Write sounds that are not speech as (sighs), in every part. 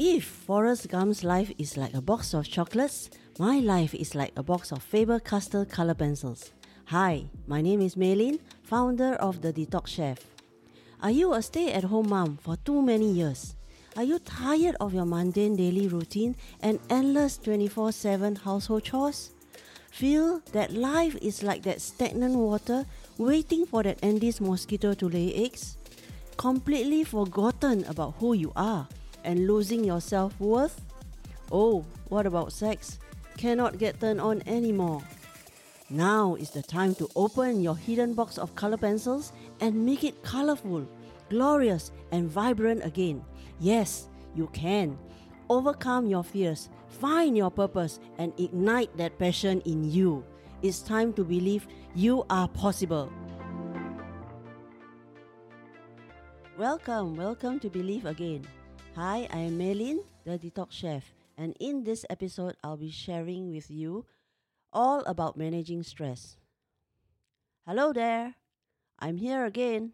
If Forrest Gump's life is like a box of chocolates, my life is like a box of Faber Castell color pencils. Hi, my name is Maylin, founder of The Detox Chef. Are you a stay at home mom for too many years? Are you tired of your mundane daily routine and endless 24 7 household chores? Feel that life is like that stagnant water waiting for that Aedes mosquito to lay eggs? Completely forgotten about who you are and losing your self worth? Oh, what about sex? Cannot get turned on anymore. Now is the time to open your hidden box of color pencils and make it colorful, glorious, and vibrant again. Yes, you can. Overcome your fears, find your purpose, and ignite that passion in you. It's time to believe you are possible. Welcome, welcome to Believe Again. Hi, I am Melin, the Detox Chef, and in this episode, I'll be sharing with you all about managing stress. Hello there, I'm here again.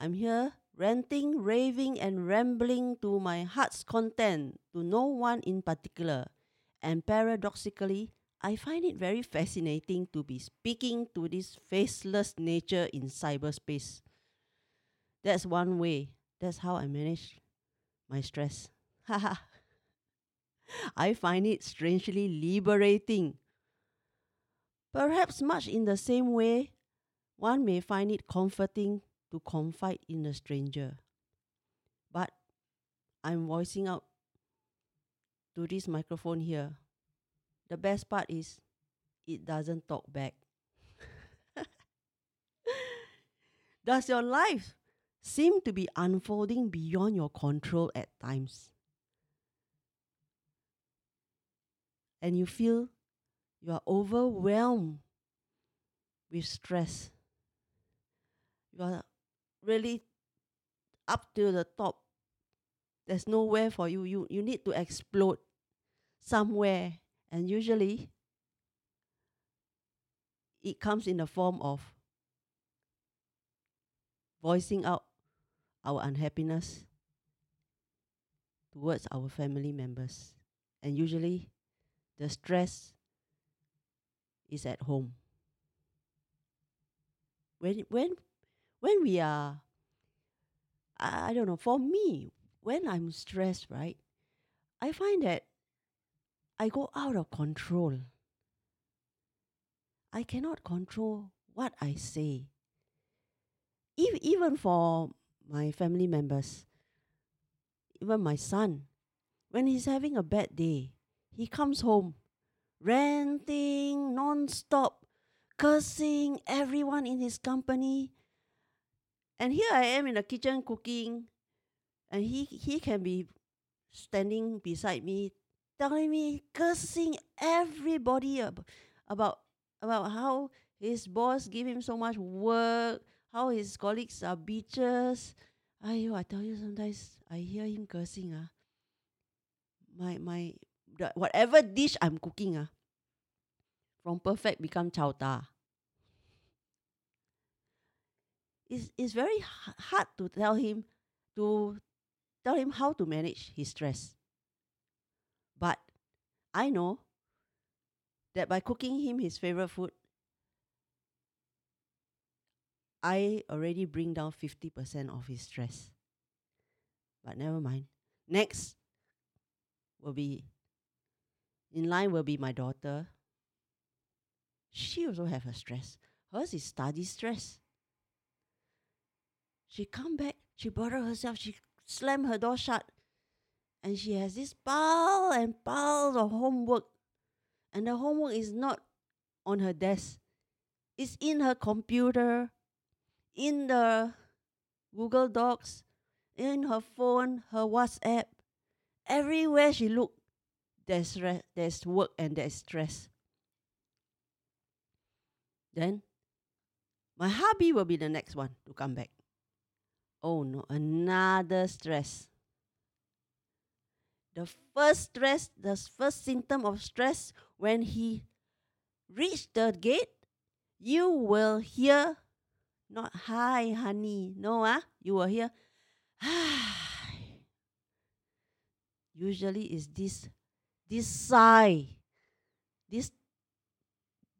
I'm here ranting, raving, and rambling to my heart's content to no one in particular. And paradoxically, I find it very fascinating to be speaking to this faceless nature in cyberspace. That's one way. That's how I manage my stress. (laughs) I find it strangely liberating. Perhaps much in the same way, one may find it comforting to confide in a stranger. But I'm voicing out to this microphone here. The best part is it doesn't talk back. (laughs) Does your life seem to be unfolding beyond your control at times? And you feel you are overwhelmed with stress. You are really up to the top. There's nowhere for you. You you need to explode somewhere. And usually it comes in the form of voicing out our unhappiness towards our family members. And usually the stress is at home. When when when we are I, I don't know, for me, when I'm stressed, right, I find that I go out of control. I cannot control what I say. If, even for my family members, even my son, when he's having a bad day, he comes home ranting non-stop, cursing everyone in his company. And here I am in the kitchen cooking, and he, he can be standing beside me, telling me, cursing everybody ab- about, about how his boss give him so much work, how his colleagues are bitches. Ayo, I tell you, sometimes I hear him cursing. Ah, my my the, whatever dish I'm cooking, ah, from perfect become chao ta. It's, it's very hard to tell him to tell him how to manage his stress. But I know that by cooking him his favorite food, I already bring down 50% of his stress. But never mind. Next will be in line will be my daughter. She also have her stress. Hers is study stress. She come back, she bother herself, she slam her door shut, and she has this pile and piles of homework. And the homework is not on her desk. It's in her computer, in the Google Docs, in her phone, her WhatsApp. Everywhere she look, there's re- there's work and there's stress. Then my hubby will be the next one to come back. Oh no, another stress. The first stress, the first symptom of stress when he reached the gate, you will hear not hi honey, no ah, you will hear hi. (sighs) usually is this this sigh, this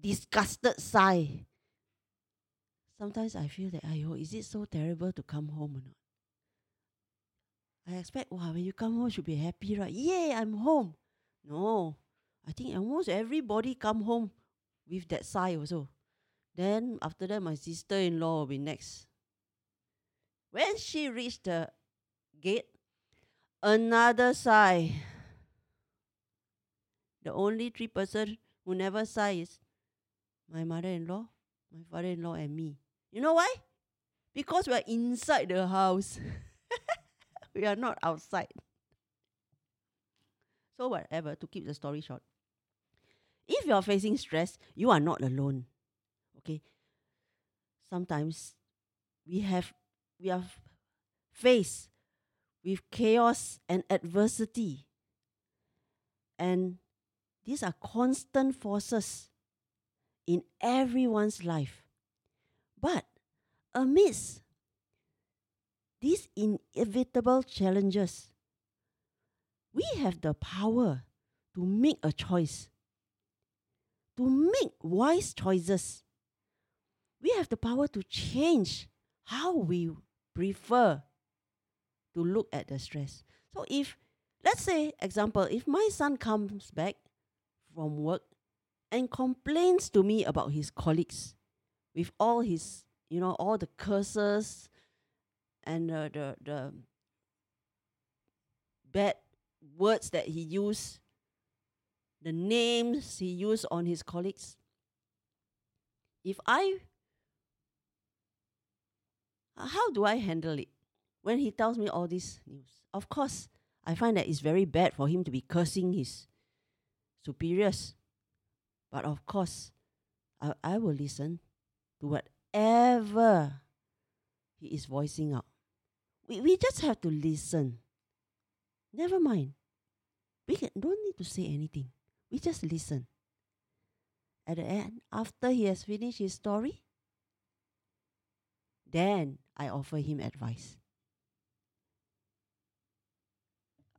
disgusted sigh. Sometimes I feel that, ayo, is it so terrible to come home or not? I expect, wow, when you come home, you should be happy, right? Yay, I'm home. No, I think almost everybody come home with that sigh also. Then after that, my sister-in-law will be next. When she reached the gate, another sigh. The only three person who never sigh is my mother-in-law, my father-in-law, and me. You know why? Because we are inside the house. (laughs) we are not outside. So whatever, to keep the story short. If you are facing stress, you are not alone. Okay. Sometimes we have we are faced with chaos and adversity. And these are constant forces in everyone's life. But amidst these inevitable challenges, we have the power to make a choice, to make wise choices. We have the power to change how we prefer to look at the stress. So if let's say example if my son comes back from work and complains to me about his colleagues with all his you know all the curses and uh, the the bad words that he used the names he used on his colleagues if i how do i handle it when he tells me all this news of course i find that it's very bad for him to be cursing his superiors but of course, I, I will listen to whatever he is voicing out. We, we just have to listen. Never mind. We can, don't need to say anything. We just listen. At the end, after he has finished his story, then I offer him advice.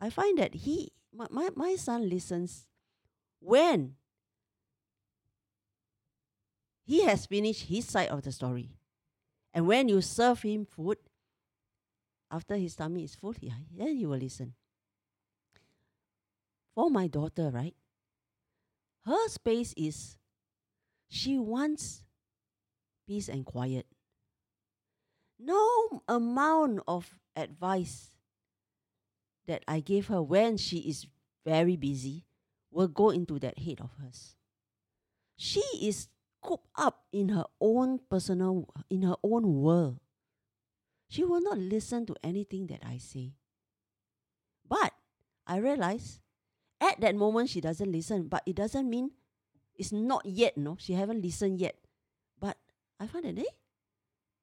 I find that he, my, my, my son listens when he has finished his side of the story. And when you serve him food, after his tummy is full, yeah, then he will listen. For my daughter, right? Her space is she wants peace and quiet. No amount of advice that I gave her when she is very busy will go into that head of hers. She is cooped up in her own personal, in her own world. She will not listen to anything that I say. But I realize at that moment she doesn't listen, but it doesn't mean it's not yet, no, she haven't listened yet. But I find that, day,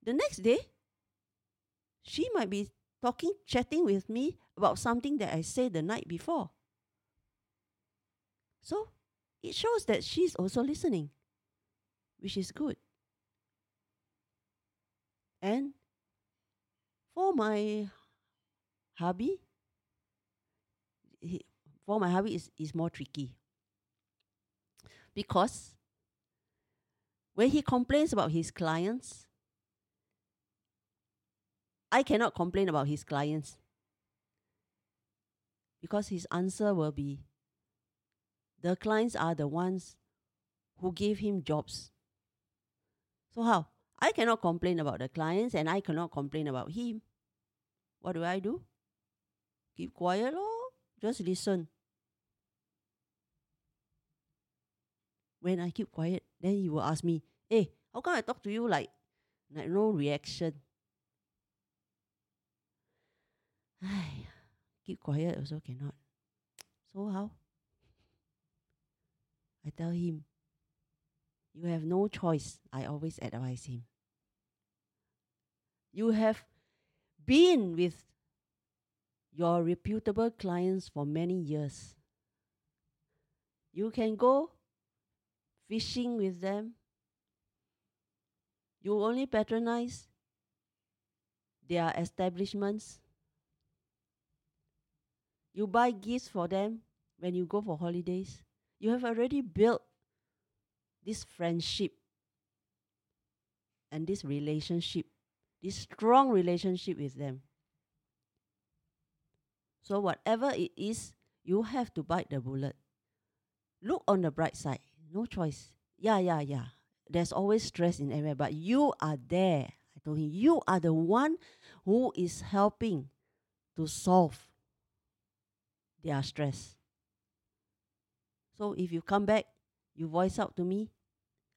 the next day, she might be talking, chatting with me about something that I said the night before. So it shows that she's also listening which is good. And for my hubby, for my hubby is, is more tricky. Because when he complains about his clients, I cannot complain about his clients. Because his answer will be the clients are the ones who gave him jobs. So how? I cannot complain about the clients and I cannot complain about him. What do I do? Keep quiet or just listen. When I keep quiet, then he will ask me, Hey, eh, how come I talk to you like, like no reaction? Ay, keep quiet also cannot. (tsk) So how? I tell him, you have no choice. I always advise him. You have been with your reputable clients for many years. You can go fishing with them. You only patronize their establishments. You buy gifts for them when you go for holidays. You have already built this friendship and this relationship, this strong relationship with them. So, whatever it is, you have to bite the bullet. Look on the bright side. No choice. Yeah, yeah, yeah. There's always stress in everywhere, but you are there. I told him, you are the one who is helping to solve their stressed. So if you come back, you voice out to me,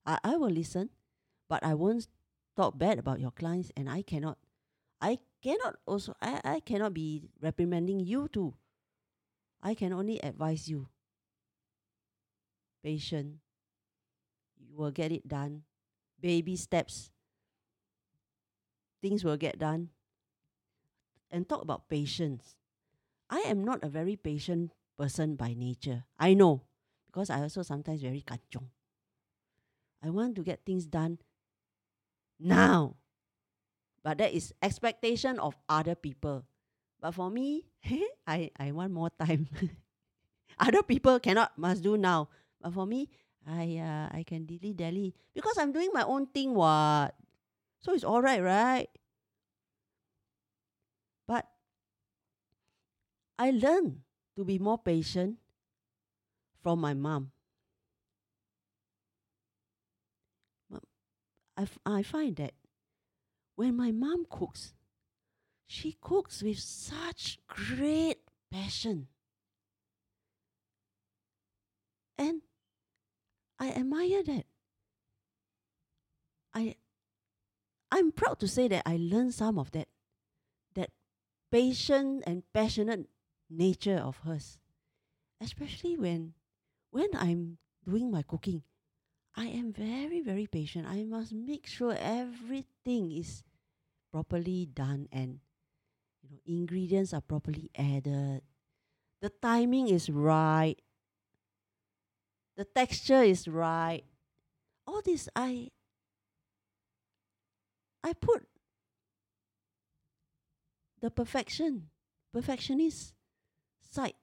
I, I will listen, but I won't talk bad about your clients and I cannot I cannot also I, I cannot be reprimanding you too. I can only advise you. Patient. You will get it done. Baby steps. Things will get done. And talk about patience. I am not a very patient person by nature. I know. Because I also sometimes very kanchong. I want to get things done now. But that is expectation of other people. But for me, (laughs) I, I want more time. (laughs) other people cannot, must do now. But for me, I uh, I can dilly dally because I'm doing my own thing. What? So it's all right, right? I learned to be more patient from my mom. I, I find that when my mom cooks, she cooks with such great passion. And I admire that. I I'm proud to say that I learned some of that that patient and passionate nature of hers. Especially when when I'm doing my cooking. I am very, very patient. I must make sure everything is properly done and you know ingredients are properly added. The timing is right. The texture is right. All this I I put the perfection, perfectionist side.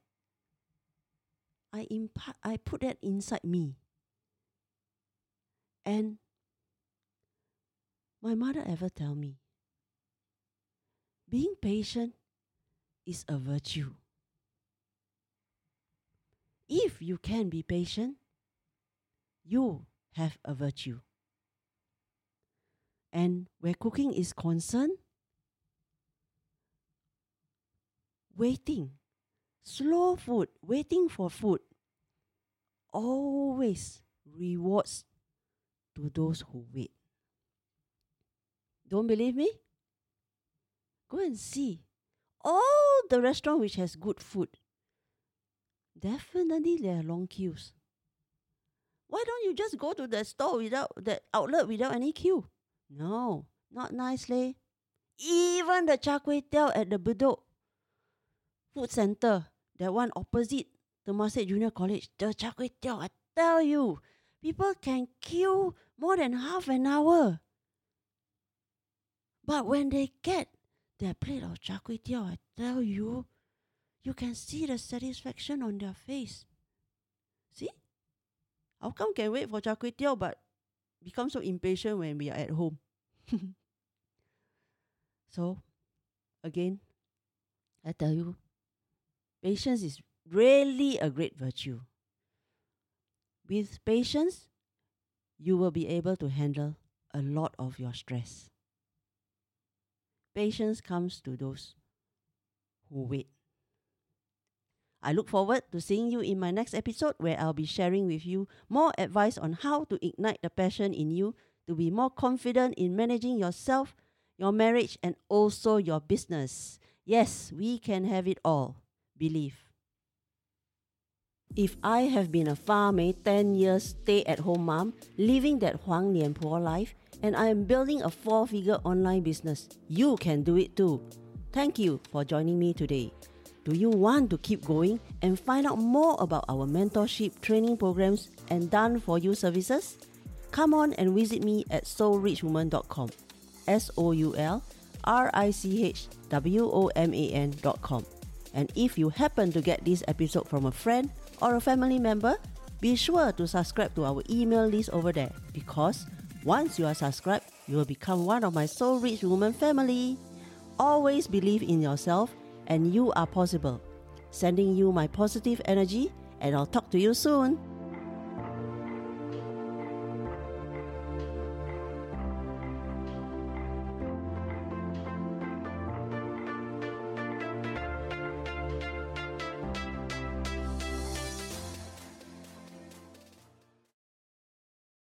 I impart I put that inside me. And my mother ever tell me, being patient is a virtue. If you can be patient, you have a virtue. And where cooking is concerned, waiting, slow food, waiting for food, always rewards to those who wait. Don't believe me? Go and see. All the restaurant which has good food, definitely there are long queues. Why don't you just go to the store without that outlet without any queue? No, not nicely. Even the char kway teow at the Bedok Food Center, that one opposite Temasek Junior College, the char kway teow, I tell you, people can queue more than half an hour. But when they get their plate of char kway teow, I tell you, you can see the satisfaction on their face. See? How come can wait for char kway teow but become so impatient when we are at home? (laughs) so, again, I tell you, patience is really a great virtue. With patience, you will be able to handle a lot of your stress. Patience comes to those who wait. I look forward to seeing you in my next episode where I'll be sharing with you more advice on how to ignite the passion in you to be more confident in managing yourself, your marriage, and also your business. Yes, we can have it all. Believe. If I have been a Mei 10 years stay at home mom, living that Huang Nian Po life, and I am building a four figure online business, you can do it too. Thank you for joining me today. Do you want to keep going and find out more about our mentorship training programs and done for you services? Come on and visit me at soulrichwoman.com. S O U L R I C H W O M A N.com. And if you happen to get this episode from a friend or a family member, be sure to subscribe to our email list over there because once you are subscribed, you will become one of my Soul Rich Woman family. Always believe in yourself and you are possible. Sending you my positive energy, and I'll talk to you soon.